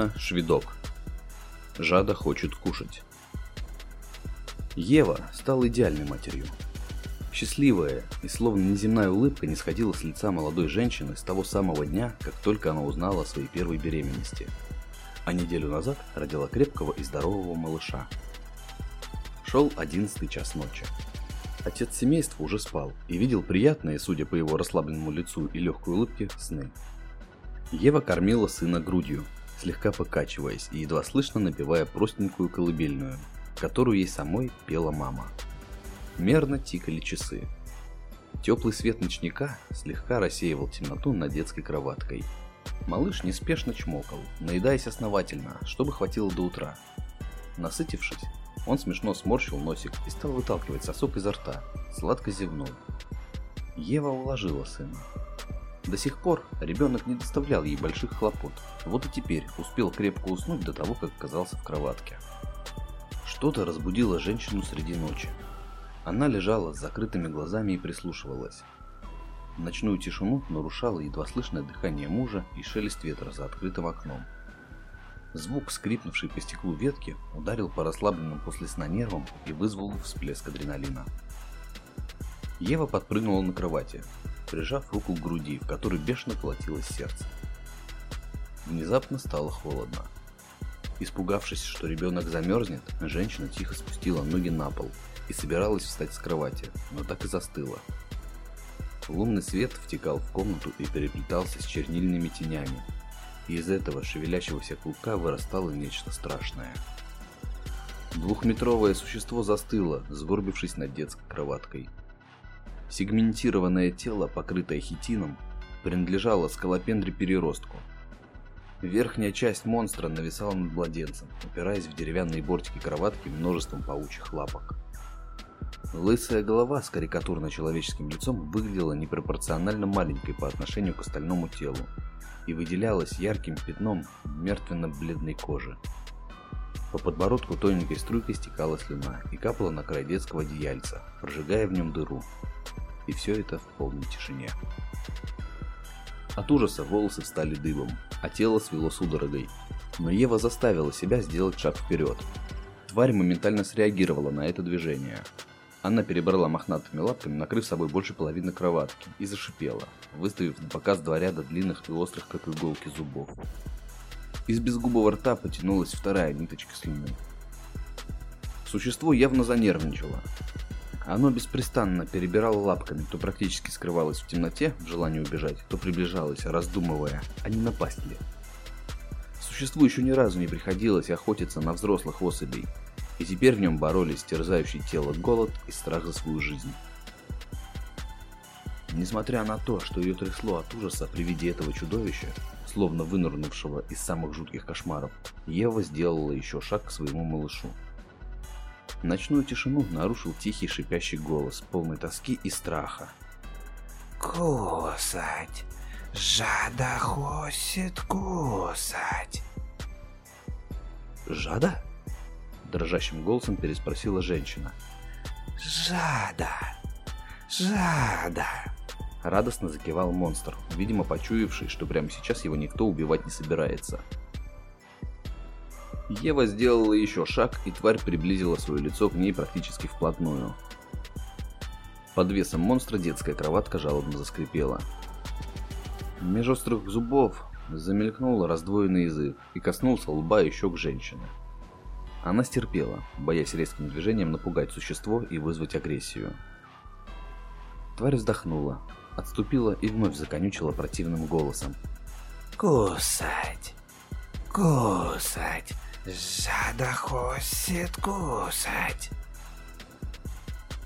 Нина Шведок. Жада хочет кушать. Ева стала идеальной матерью. Счастливая и словно неземная улыбка не сходила с лица молодой женщины с того самого дня, как только она узнала о своей первой беременности. А неделю назад родила крепкого и здорового малыша. Шел одиннадцатый час ночи. Отец семейства уже спал и видел приятные, судя по его расслабленному лицу и легкой улыбке, сны. Ева кормила сына грудью, слегка покачиваясь и едва слышно напевая простенькую колыбельную, которую ей самой пела мама. Мерно тикали часы. Теплый свет ночника слегка рассеивал темноту над детской кроваткой. Малыш неспешно чмокал, наедаясь основательно, чтобы хватило до утра. Насытившись, он смешно сморщил носик и стал выталкивать сосок изо рта, сладко зевнул. Ева уложила сына. До сих пор ребенок не доставлял ей больших хлопот, вот и теперь успел крепко уснуть до того, как оказался в кроватке. Что-то разбудило женщину среди ночи. Она лежала с закрытыми глазами и прислушивалась. Ночную тишину нарушало едва слышное дыхание мужа и шелест ветра за открытым окном. Звук, скрипнувший по стеклу ветки, ударил по расслабленным после сна нервам и вызвал всплеск адреналина. Ева подпрыгнула на кровати, прижав руку к груди, в которой бешено колотилось сердце. Внезапно стало холодно. Испугавшись, что ребенок замерзнет, женщина тихо спустила ноги на пол и собиралась встать с кровати, но так и застыла. Лунный свет втекал в комнату и переплетался с чернильными тенями, и из этого шевелящегося клубка вырастало нечто страшное. Двухметровое существо застыло, сгорбившись над детской кроваткой. Сегментированное тело, покрытое хитином, принадлежало скалопендре-переростку. Верхняя часть монстра нависала над младенцем, упираясь в деревянные бортики кроватки множеством паучьих лапок. Лысая голова с карикатурно-человеческим лицом выглядела непропорционально маленькой по отношению к остальному телу и выделялась ярким пятном мертвенно-бледной кожи. По подбородку тоненькой струйкой стекала слюна и капала на край детского одеяльца, прожигая в нем дыру. И все это в полной тишине. От ужаса волосы встали дыбом, а тело свело судорогой. Но Ева заставила себя сделать шаг вперед. Тварь моментально среагировала на это движение. Она перебрала мохнатыми лапками, накрыв собой больше половины кроватки, и зашипела, выставив на показ два ряда длинных и острых, как иголки, зубов. Из безгубого рта потянулась вторая ниточка слюны. Существо явно занервничало. Оно беспрестанно перебирало лапками, то практически скрывалось в темноте в желании убежать, то приближалось, раздумывая, а не напасть ли. Существу еще ни разу не приходилось охотиться на взрослых особей, и теперь в нем боролись терзающий тело голод и страх за свою жизнь. Несмотря на то, что ее трясло от ужаса при виде этого чудовища, словно вынырнувшего из самых жутких кошмаров, Ева сделала еще шаг к своему малышу. Ночную тишину нарушил тихий шипящий голос, полный тоски и страха. «Кусать! Жада хочет кусать!» «Жада?» Дрожащим голосом переспросила женщина. «Жада! Жада!» Радостно закивал монстр, видимо почуявший, что прямо сейчас его никто убивать не собирается. Ева сделала еще шаг, и тварь приблизила свое лицо к ней практически вплотную. Под весом монстра детская кроватка жалобно заскрипела. Меж острых зубов замелькнул раздвоенный язык и коснулся лба и щек женщины. Она стерпела, боясь резким движением напугать существо и вызвать агрессию. Тварь вздохнула, отступила и вновь законючила противным голосом. «Кусать! Кусать! Жада хочет кусать!»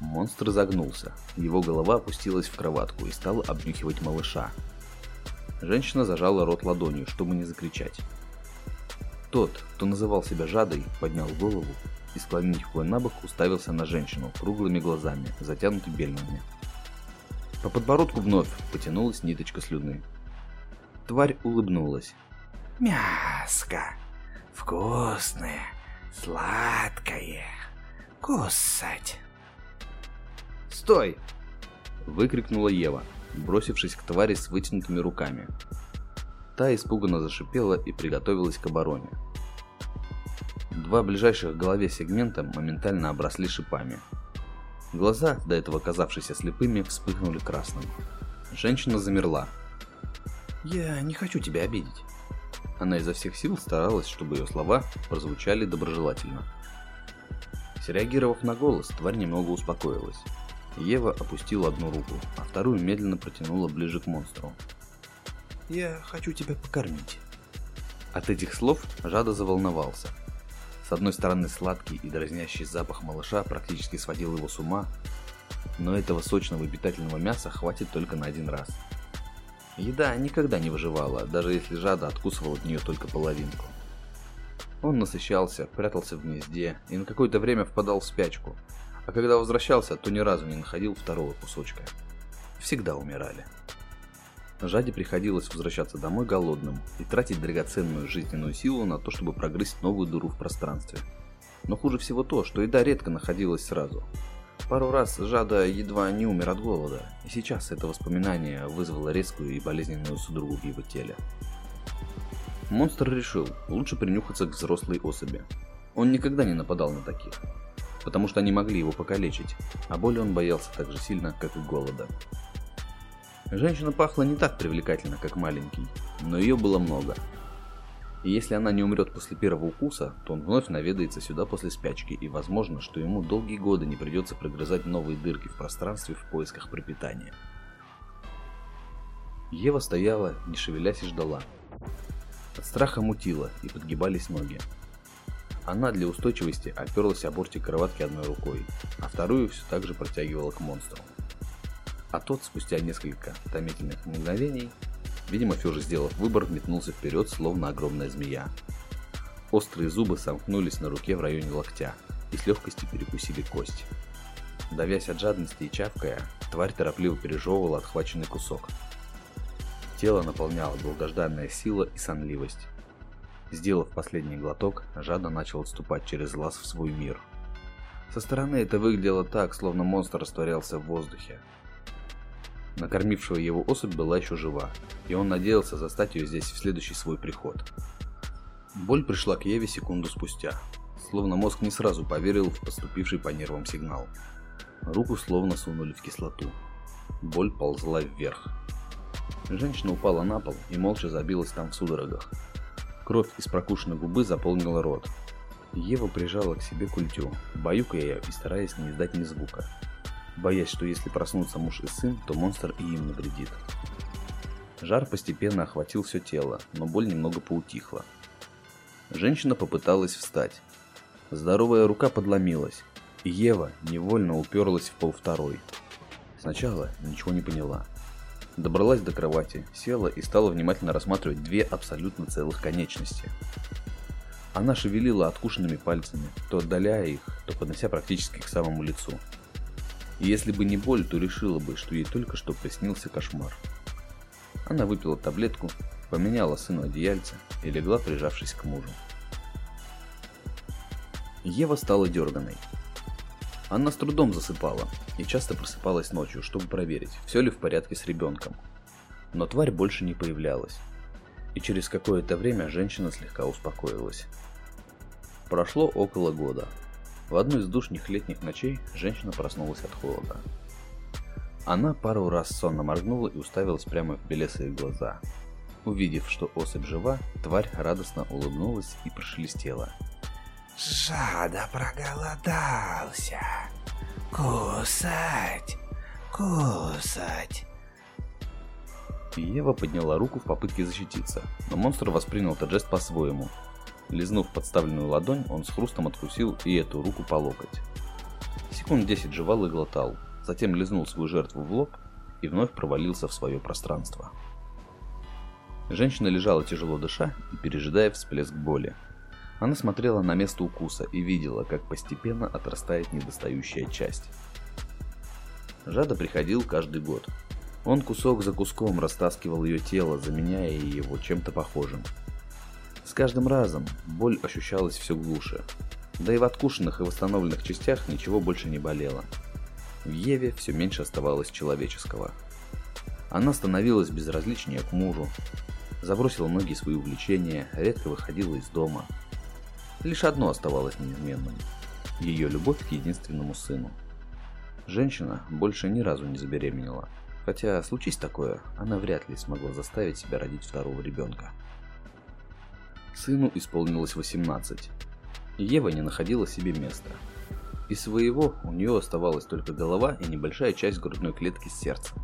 Монстр загнулся. Его голова опустилась в кроватку и стала обнюхивать малыша. Женщина зажала рот ладонью, чтобы не закричать. Тот, кто называл себя жадой, поднял голову и, склонив его на бок, уставился на женщину круглыми глазами, затянутыми бельмами. По подбородку вновь потянулась ниточка слюны. Тварь улыбнулась. «Мяско! Вкусное, сладкое! Кусать!» «Стой!» – выкрикнула Ева, бросившись к твари с вытянутыми руками. Та испуганно зашипела и приготовилась к обороне. Два ближайших к голове сегмента моментально обросли шипами. Глаза, до этого казавшиеся слепыми, вспыхнули красным. Женщина замерла. «Я не хочу тебя обидеть». Она изо всех сил старалась, чтобы ее слова прозвучали доброжелательно. Среагировав на голос, тварь немного успокоилась. Ева опустила одну руку, а вторую медленно протянула ближе к монстру. «Я хочу тебя покормить». От этих слов Жада заволновался. С одной стороны, сладкий и дразнящий запах малыша практически сводил его с ума, но этого сочного и питательного мяса хватит только на один раз. Еда никогда не выживала, даже если Жада откусывал от нее только половинку. Он насыщался, прятался в гнезде и на какое-то время впадал в спячку, а когда возвращался, то ни разу не находил второго кусочка. Всегда умирали. Жаде приходилось возвращаться домой голодным и тратить драгоценную жизненную силу на то, чтобы прогрызть новую дыру в пространстве. Но хуже всего то, что еда редко находилась сразу. Пару раз Жада едва не умер от голода, и сейчас это воспоминание вызвало резкую и болезненную судорогу в его теле. Монстр решил, лучше принюхаться к взрослой особи. Он никогда не нападал на таких, потому что они могли его покалечить, а боли он боялся так же сильно, как и голода. Женщина пахла не так привлекательно, как маленький, но ее было много. И если она не умрет после первого укуса, то он вновь наведается сюда после спячки, и возможно, что ему долгие годы не придется прогрызать новые дырки в пространстве в поисках пропитания. Ева стояла, не шевелясь и ждала. От страха мутила, и подгибались ноги. Она для устойчивости оперлась о бортик кроватки одной рукой, а вторую все так же протягивала к монстру. А тот, спустя несколько томительных мгновений, видимо, все же сделав выбор, метнулся вперед, словно огромная змея. Острые зубы сомкнулись на руке в районе локтя и с легкостью перекусили кость. Давясь от жадности и чавкая, тварь торопливо пережевывала отхваченный кусок. Тело наполняло долгожданная сила и сонливость. Сделав последний глоток, Жада начал отступать через лаз в свой мир. Со стороны это выглядело так, словно монстр растворялся в воздухе, Накормившего его особь была еще жива, и он надеялся застать ее здесь в следующий свой приход. Боль пришла к Еве секунду спустя, словно мозг не сразу поверил в поступивший по нервам сигнал. Руку словно сунули в кислоту. Боль ползла вверх. Женщина упала на пол и молча забилась там в судорогах. Кровь из прокушенной губы заполнила рот. Ева прижала к себе культю, баюкая ее и стараясь не издать ни звука боясь, что если проснутся муж и сын, то монстр и им навредит. Жар постепенно охватил все тело, но боль немного поутихла. Женщина попыталась встать. Здоровая рука подломилась, и Ева невольно уперлась в пол второй. Сначала ничего не поняла. Добралась до кровати, села и стала внимательно рассматривать две абсолютно целых конечности. Она шевелила откушенными пальцами, то отдаляя их, то поднося практически к самому лицу. И если бы не боль, то решила бы, что ей только что приснился кошмар. Она выпила таблетку, поменяла сыну одеяльце и легла, прижавшись к мужу. Ева стала дерганой. Она с трудом засыпала и часто просыпалась ночью, чтобы проверить, все ли в порядке с ребенком. Но тварь больше не появлялась. И через какое-то время женщина слегка успокоилась. Прошло около года, в одну из душных летних ночей женщина проснулась от холода. Она пару раз сонно моргнула и уставилась прямо в белесые глаза. Увидев, что особь жива, тварь радостно улыбнулась и прошелестела. «Жада проголодался! Кусать! Кусать!» Ева подняла руку в попытке защититься, но монстр воспринял этот жест по-своему Лизнув подставленную ладонь, он с хрустом откусил и эту руку по локоть. Секунд 10 жевал и глотал, затем лизнул свою жертву в лоб и вновь провалился в свое пространство. Женщина лежала тяжело дыша и пережидая всплеск боли. Она смотрела на место укуса и видела, как постепенно отрастает недостающая часть. Жада приходил каждый год. Он кусок за куском растаскивал ее тело, заменяя его чем-то похожим. С каждым разом боль ощущалась все глуше. Да и в откушенных и восстановленных частях ничего больше не болело. В Еве все меньше оставалось человеческого. Она становилась безразличнее к мужу. Забросила многие свои увлечения, редко выходила из дома. Лишь одно оставалось неизменным – ее любовь к единственному сыну. Женщина больше ни разу не забеременела, хотя случись такое, она вряд ли смогла заставить себя родить второго ребенка. Сыну исполнилось 18. Ева не находила себе места. Из своего у нее оставалась только голова и небольшая часть грудной клетки с сердцем.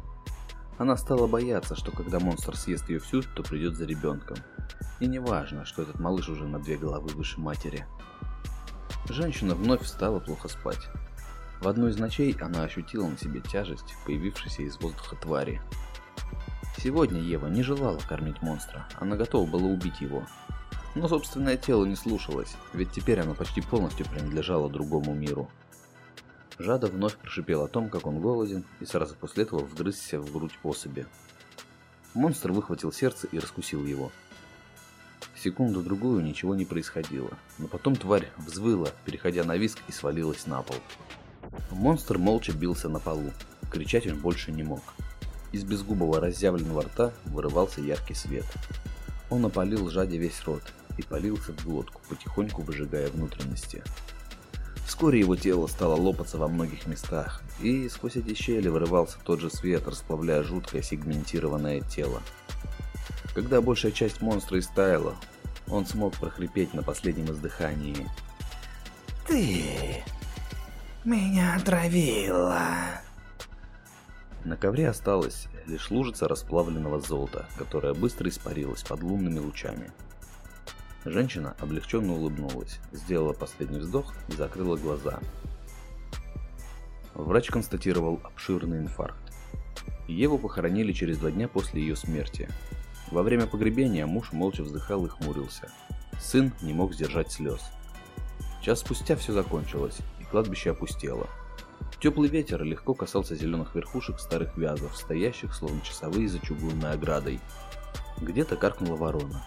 Она стала бояться, что когда монстр съест ее всю, то придет за ребенком. И не важно, что этот малыш уже на две головы выше матери. Женщина вновь стала плохо спать. В одну из ночей она ощутила на себе тяжесть, появившейся из воздуха твари. Сегодня Ева не желала кормить монстра, она готова была убить его. Но собственное тело не слушалось, ведь теперь оно почти полностью принадлежало другому миру. Жада вновь прошипел о том, как он голоден, и сразу после этого вгрызся в грудь особи. Монстр выхватил сердце и раскусил его. Секунду-другую ничего не происходило, но потом тварь взвыла, переходя на виск и свалилась на пол. Монстр молча бился на полу, кричать он больше не мог. Из безгубого разъявленного рта вырывался яркий свет. Он опалил Жаде весь рот и полился в глотку, потихоньку выжигая внутренности. Вскоре его тело стало лопаться во многих местах, и сквозь эти щели вырывался тот же свет, расплавляя жуткое сегментированное тело. Когда большая часть монстра истаяла, он смог прохрипеть на последнем издыхании. «Ты меня отравила!» На ковре осталась лишь лужица расплавленного золота, которая быстро испарилась под лунными лучами. Женщина облегченно улыбнулась, сделала последний вздох и закрыла глаза. Врач констатировал обширный инфаркт. Еву похоронили через два дня после ее смерти. Во время погребения муж молча вздыхал и хмурился. Сын не мог сдержать слез. Час спустя все закончилось, и кладбище опустело. Теплый ветер легко касался зеленых верхушек старых вязов, стоящих словно часовые за чугунной оградой. Где-то каркнула ворона,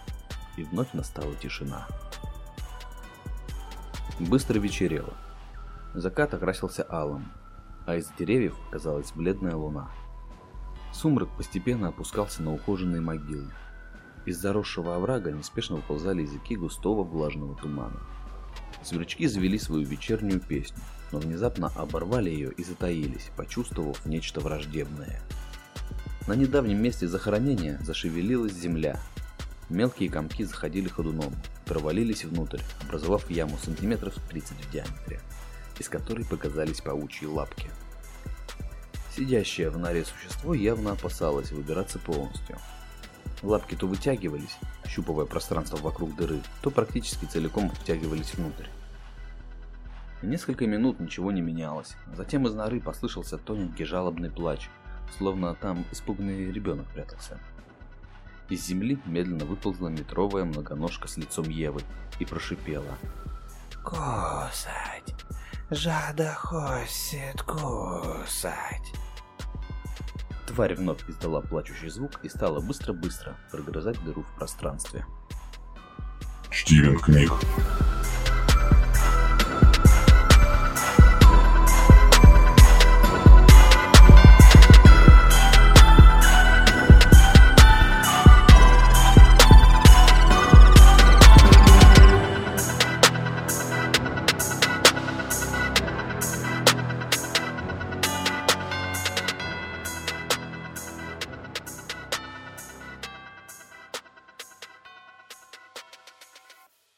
и вновь настала тишина. Быстро вечерело. Закат окрасился алым, а из деревьев показалась бледная луна. Сумрак постепенно опускался на ухоженные могилы. Из заросшего оврага неспешно выползали языки густого влажного тумана. Сверчки завели свою вечернюю песню, но внезапно оборвали ее и затаились, почувствовав нечто враждебное. На недавнем месте захоронения зашевелилась земля, Мелкие комки заходили ходуном, провалились внутрь, образовав яму сантиметров 30 в диаметре, из которой показались паучьи лапки. Сидящее в норе существо явно опасалось выбираться полностью. Лапки то вытягивались, ощупывая пространство вокруг дыры, то практически целиком втягивались внутрь. Несколько минут ничего не менялось. Затем из норы послышался тоненький жалобный плач, словно там испуганный ребенок прятался. Из земли медленно выползла метровая многоножка с лицом Евы и прошипела. «Кусать! Жада хочет кусать!» Тварь вновь издала плачущий звук и стала быстро-быстро прогрызать дыру в пространстве. Стивен Книг